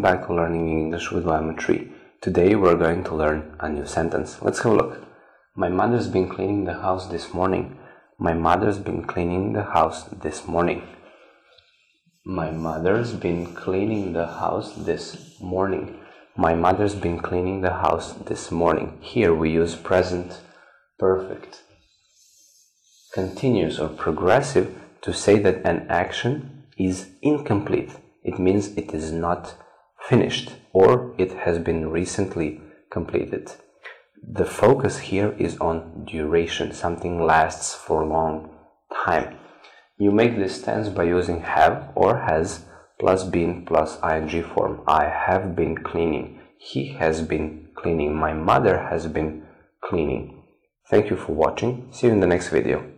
back to Learning English with Tree. Today we're going to learn a new sentence. Let's have a look. My mother's been cleaning the house this morning. My mother's been cleaning the house this morning. My mother's been cleaning the house this morning. My mother's been cleaning the house this morning. Here we use present perfect. Continuous or progressive to say that an action is incomplete. It means it is not finished or it has been recently completed. The focus here is on duration. Something lasts for a long time. You make this tense by using have or has plus been plus ing form. I have been cleaning. He has been cleaning. My mother has been cleaning. Thank you for watching. See you in the next video.